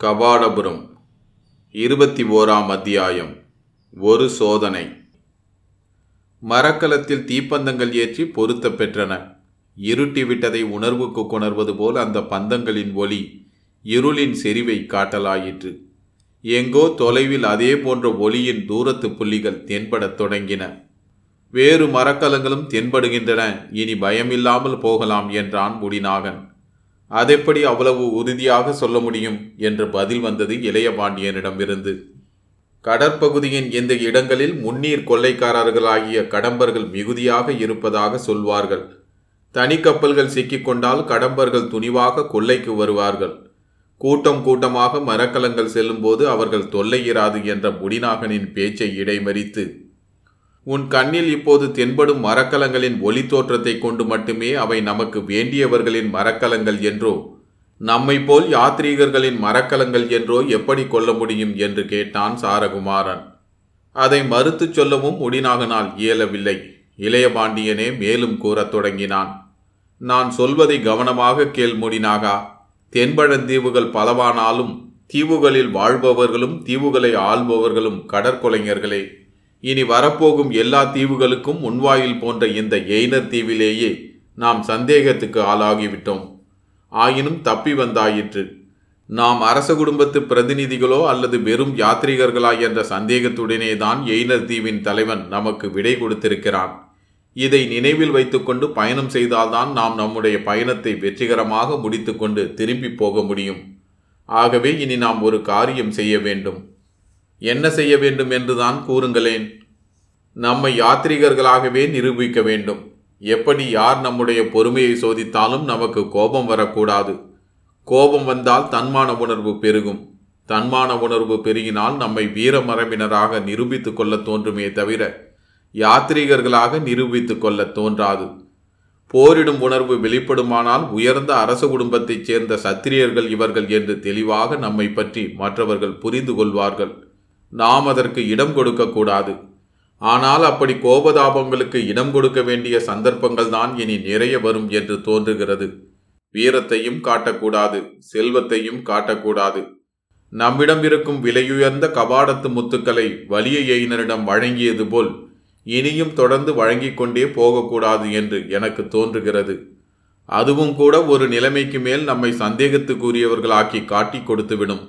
கபாடபுரம் இருபத்தி ஓராம் அத்தியாயம் ஒரு சோதனை. மரக்கலத்தில் தீப்பந்தங்கள் ஏற்றி பொருத்த பெற்றன. இருட்டி விட்டதை உணர்வுக்கு கொணர்வது போல் அந்த பந்தங்களின் ஒளி இருளின் செறிவை காட்டலாயிற்று. எங்கோ தொலைவில் அதே போன்ற ஒளியின் தூரத்து புள்ளிகள் தென்படத் தொடங்கின. வேறு மரக்கலங்களும் தென்படுகின்றன. இனி பயமில்லாமல் போகலாம் என்றான் முடிநாகன். அதெப்படி அவ்வளவு உறுதியாக சொல்ல முடியும்? என்று பதில் வந்தது இளையபாண்டியனிடமிருந்து. கடற்பகுதியின் இந்த இடங்களில் முன்னீர் கொள்ளைக்காரர்களாகிய கடம்பர்கள் மிகுதியாக இருப்பதாக சொல்வார்கள். தனி கப்பல்கள் சிக்கிக்கொண்டால் கடம்பர்கள் துணிவாக கொள்ளைக்கு வருவார்கள். கூட்டம் கூட்டமாக மரக்கலங்கள் செல்லும்போது அவர்கள் தொல்லையிராது என்ற முடிநாகனின் பேச்சை இடைமறித்து உன் கண்ணில் இப்போது தென்படும் மரக்கலங்களின் ஒளி தோற்றத்தை கொண்டு மட்டுமே அவை நமக்கு வேண்டியவர்களின் மரக்கலங்கள் என்றோ நம்மை போல் யாத்ரீகர்களின் மரக்கலங்கள் என்றோ எப்படி கொள்ள முடியும் என்று கேட்டான் சாரகுமாரன். அதை மறுத்துச் சொல்லவும் முடிநாகனால் இயலவில்லை. இளையபாண்டியனே மேலும் கூறத் தொடங்கினான். நான் சொல்வதை கவனமாக கேள் முடினாகா தென்பழந்தீவுகள் பலவானாலும் தீவுகளில் வாழ்பவர்களும் தீவுகளை ஆள்பவர்களும் கடற்கொலைஞர்களே. இனி வரப்போகும் எல்லா தீவுகளுக்கும் முன்வாயில் போன்ற இந்த எய்னர் தீவிலேயே நாம் சந்தேகத்துக்கு ஆளாகிவிட்டோம். ஆயினும் தப்பி வந்தாயிற்று. நாம் அரச குடும்பத்து பிரதிநிதிகளோ அல்லது வெறும் யாத்ரீகர்களா என்ற சந்தேகத்துடனே தான் எய்னர் தீவின் தலைவன் நமக்கு விடை கொடுத்திருக்கிறான். இதை நினைவில் வைத்துக்கொண்டு பயணம் செய்தால்தான் நாம் நம்முடைய பயணத்தை வெற்றிகரமாக முடித்துக்கொண்டு திரும்பி போக முடியும். ஆகவே இனி நாம் ஒரு காரியம் செய்ய வேண்டும். என்ன செய்ய வேண்டும் என்றுதான் கூறுங்களேன். நம்மை யாத்ரீகர்களாகவே நிரூபிக்க வேண்டும். எப்படி யார் நம்முடைய பொறுமையை சோதித்தாலும் நமக்கு கோபம் வரக்கூடாது. கோபம் வந்தால் தன்மான உணர்வு பெருகும். தன்மான உணர்வு பெருகினால் நம்மை வீரமரபினராக நிரூபித்துக் கொள்ள தோன்றுமே தவிர யாத்ரீகர்களாக நிரூபித்துக் கொள்ள தோன்றாது. போரிடும் உணர்வு வெளிப்படுமானால் உயர்ந்த அரச குடும்பத்தைச் சேர்ந்த சத்திரியர்கள் இவர்கள் என்று தெளிவாக நம்மை பற்றி மற்றவர்கள் புரிந்து கொள்வார்கள். நாம் அதற்கு இடம் கொடுக்கக்கூடாது. ஆனால் அப்படி கோபதாபங்களுக்கு இடம் கொடுக்க வேண்டிய சந்தர்ப்பங்கள் தான் இனி நிறைய வரும் என்று தோன்றுகிறது. வீரத்தையும் காட்டக்கூடாது செல்வத்தையும் காட்டக்கூடாது. நம்மிடம் இருக்கும் விலையுயர்ந்த கபாடத்து முத்துக்களை வலிய எயினரிடம் வழங்கியது போல் இனியும் தொடர்ந்து வழங்கிக் கொண்டே போகக்கூடாது என்று எனக்கு தோன்றுகிறது. அதுவும் கூட ஒரு நிலைமைக்கு மேல் நம்மை சந்தேகத்துக்குரியவர்களாக்கி காட்டி கொடுத்துவிடும்.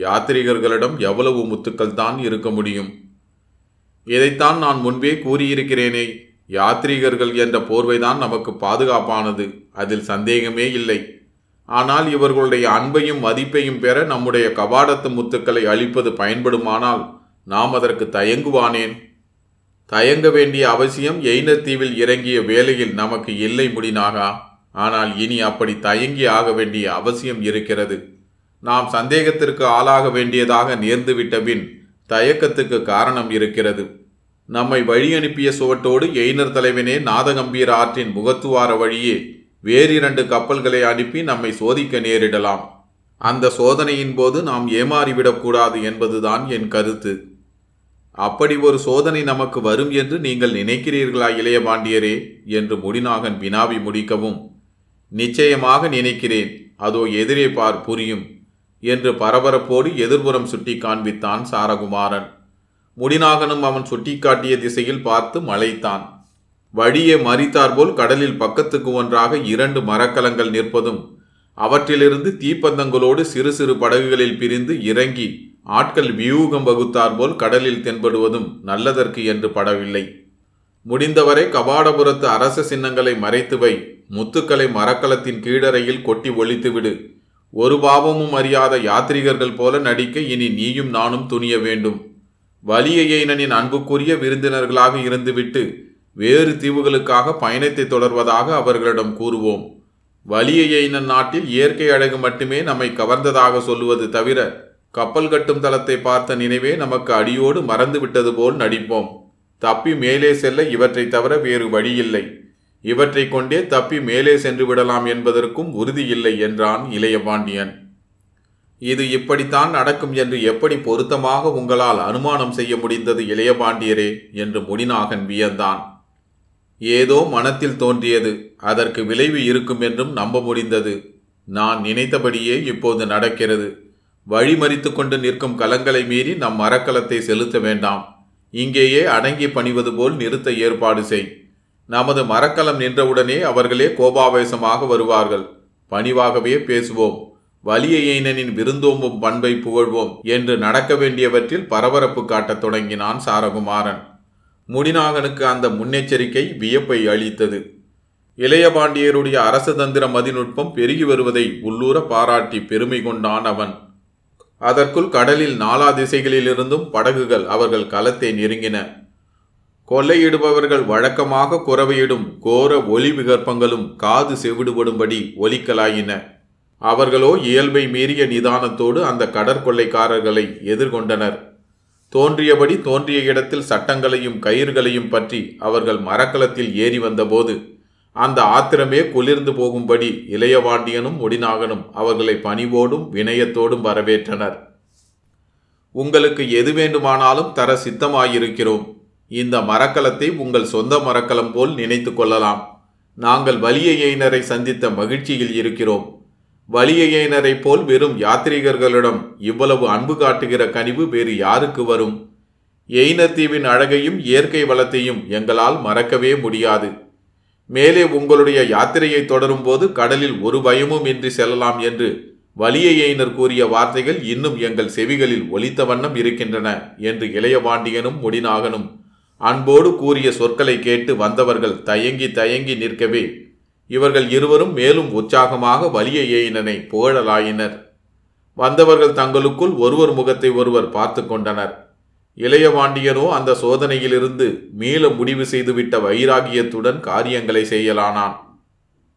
யாத்ரீகர்களிடம் எவ்வளவு முத்துக்கள் தான் இருக்க முடியும்? இதைத்தான் நான் முன்பே கூறியிருக்கிறேனே. யாத்ரீகர்கள் என்ற போர்வைதான் நமக்கு பாதுகாப்பானது. அதில் சந்தேகமே இல்லை. ஆனால் இவர்களுடைய அன்பையும் மதிப்பையும் பெற நம்முடைய கபாடத்து முத்துக்களை அழிப்பது பயன்படுமானால் நாம் அதற்கு தயங்குவானேன்? தயங்க வேண்டிய அவசியம் எய்னர் தீவில் இறங்கிய வேலையில் நமக்கு இல்லை முடினாகா? ஆனால் இனி அப்படி தயங்கி ஆக வேண்டிய அவசியம் இருக்கிறது. நாம் சந்தேகத்திற்கு ஆளாக வேண்டியதாக நேர்ந்துவிட்ட பின் தயக்கத்துக்கு காரணம் இருக்கிறது. நம்மை வழி அனுப்பிய சுவட்டோடு எய்னர் தலைவனே நாதகம்பீர ஆற்றின் முகத்துவார வழியே வேறிரண்டு கப்பல்களை அனுப்பி நம்மை சோதிக்க நேரிடலாம். அந்த சோதனையின் போது நாம் ஏமாறிவிடக்கூடாது என்பதுதான் என் கருத்து. அப்படி ஒரு சோதனை நமக்கு வரும் என்று நீங்கள் நினைக்கிறீர்களா இளைய பாண்டியரே? என்று முடிநாகன் வினாவி முடிக்கவும் நிச்சயமாக நினைக்கிறேன். அதோ எதிரே பார் புரியும். என்று பரபரப்போடு எதிர்புறம் சுட்டி காண்பித்தான் சாரகுமாரன். முடிநாகனும் அவன் சுட்டிக்காட்டிய திசையில் பார்த்து மலைத்தான். வழியே மறித்தாற்போல் கடலில் பக்கத்துக்கு ஒன்றாக இரண்டு மரக்கலங்கள் நிற்பதும் அவற்றிலிருந்து தீப்பந்தங்களோடு சிறு சிறு படகுகளில் பிரிந்து இறங்கி ஆட்கள் வியூகம் வகுத்தாற்போல் கடலில் தென்படுவதும் நல்லதற்கு என்று படவில்லை. முடிந்தவரை கபாடபுரத்து அரச சின்னங்களை மறைத்து வை முத்துக்களை மரக்கலத்தின் கீழறையில் கொட்டி ஒழித்துவிடு. ஒரு பாவமும் அறியாத யாத்ரீகர்கள் போல நடிக்க இனி நீயும் நானும் துணிய வேண்டும். வலியையனின் அன்புக்குரிய விருந்தினர்களாக இருந்துவிட்டு வேறு தீவுகளுக்காக பயணத்தை தொடர்வதாக அவர்களிடம் கூறுவோம். வலியையனன் நாட்டில் இயற்கை அழகு மட்டுமே நம்மை கவர்ந்ததாக சொல்லுவது தவிர கப்பல் கட்டும் தளத்தை பார்த்த நினைவே நமக்கு அடியோடு மறந்துவிட்டது போல் நடிப்போம். தப்பி மேலே செல்ல இவற்றை தவிர வேறு வழியில்லை. இவற்றை கொண்டே தப்பி மேலே சென்று விடலாம் என்பதற்கும் உறுதியில்லை என்றான் இளையபாண்டியன் இது இப்படித்தான் நடக்கும் என்று எப்படி பொருத்தமாக உங்களால் அனுமானம் செய்ய முடிந்தது இளையபாண்டியரே என்று முடிநாகன் வியந்தான். ஏதோ மனத்தில் தோன்றியது அதற்கு விளைவு இருக்கும் என்றும் நம்ப முடிந்தது. நான் நினைத்தபடியே இப்போது நடக்கிறது. வழிமறித்து கொண்டு நிற்கும் கலங்களை மீறி நம் மரக்கலத்தை செலுத்த வேண்டாம். இங்கேயே அடங்கி பணிவது போல் நிறுத்த ஏற்பாடு செய். நமது மரக்கலம் நின்றவுடனே அவர்களே கோபாவேசமாக வருவார்கள். பணிவாகவே பேசுவோம். வலியையனின் விருந்தோம்பும் பண்பை புகழ்வோம் என்று நடக்க வேண்டியவற்றில் பரபரப்பு காட்டத் தொடங்கினான் சாரகுமாரன். முடிநாகனுக்கு அந்த முன்னெச்சரிக்கை வியப்பை அளித்தது. இளையபாண்டியருடைய அரசதந்திர மதிநுட்பம் பெருகி வருவதை உள்ளூர பாராட்டி பெருமை கொண்டான் அவன். அதற்குள் கடலில் நாலா திசைகளிலிருந்தும் படகுகள் அவர்கள் களத்தை நெருங்கின. கொள்ளையிடுபவர்கள் வழக்கமாக குறவையிடும் கோர ஒலி விகற்பங்களும் காது செவிடுபடும்படி ஒலிக்கலாயின. அவர்களோ இயல்பை மீறிய நிதானத்தோடு அந்த கடற்கொள்ளைக்காரர்களை எதிர்கொண்டனர். தோன்றியபடி தோன்றிய இடத்தில் சட்டங்களையும் கயிறுகளையும் பற்றி அவர்கள் மரக்கலத்தில் ஏறி வந்தபோது அந்த ஆத்திரமே குளிர்ந்து போகும்படி இளையவாண்டியனும் முடிநாகனும் அவர்களை பணிவோடும் வினயத்தோடும் வரவேற்றனர். உங்களுக்கு எது வேண்டுமானாலும் தர சித்தமாயிருக்கிறோம். இந்த மரக்கலத்தை உங்கள் சொந்த மரக்கலம் போல் நினைத்து கொள்ளலாம். நாங்கள் வலியையினரை சந்தித்த மகிழ்ச்சியில் இருக்கிறோம். வலியையினரை போல் வெறும் யாத்ரீகர்களிடம் இவ்வளவு அன்பு காட்டுகிற கனிவு வேறு யாருக்கு வரும்? எய்னத்தீவின் அழகையும் இயற்கை வளத்தையும் எங்களால் மறக்கவே முடியாது. மேலே உங்களுடைய யாத்திரையை தொடரும் போது கடலில் ஒரு பயமும் இன்றி செல்லலாம் என்று வலியையினர் கூறிய வார்த்தைகள் இன்னும் எங்கள் செவிகளில் ஒலித்த வண்ணம் இருக்கின்றன என்று இளையபாண்டியனும் முடிநாகனும் அன்போடு கூறிய சொற்களை கேட்டு வந்தவர்கள் தயங்கி தயங்கி நிற்கவே. இவர்கள் இருவரும் மேலும் உற்சாகமாக வலிய ஏயினனை புகழலாயினர். வந்தவர்கள் தங்களுக்குள் ஒருவர் முகத்தை ஒருவர் பார்த்து கொண்டனர். இளையவாண்டியனோ அந்த சோதனையிலிருந்து மீள முடிவு செய்துவிட்ட வைராகியத்துடன் காரியங்களை செய்யலானான்.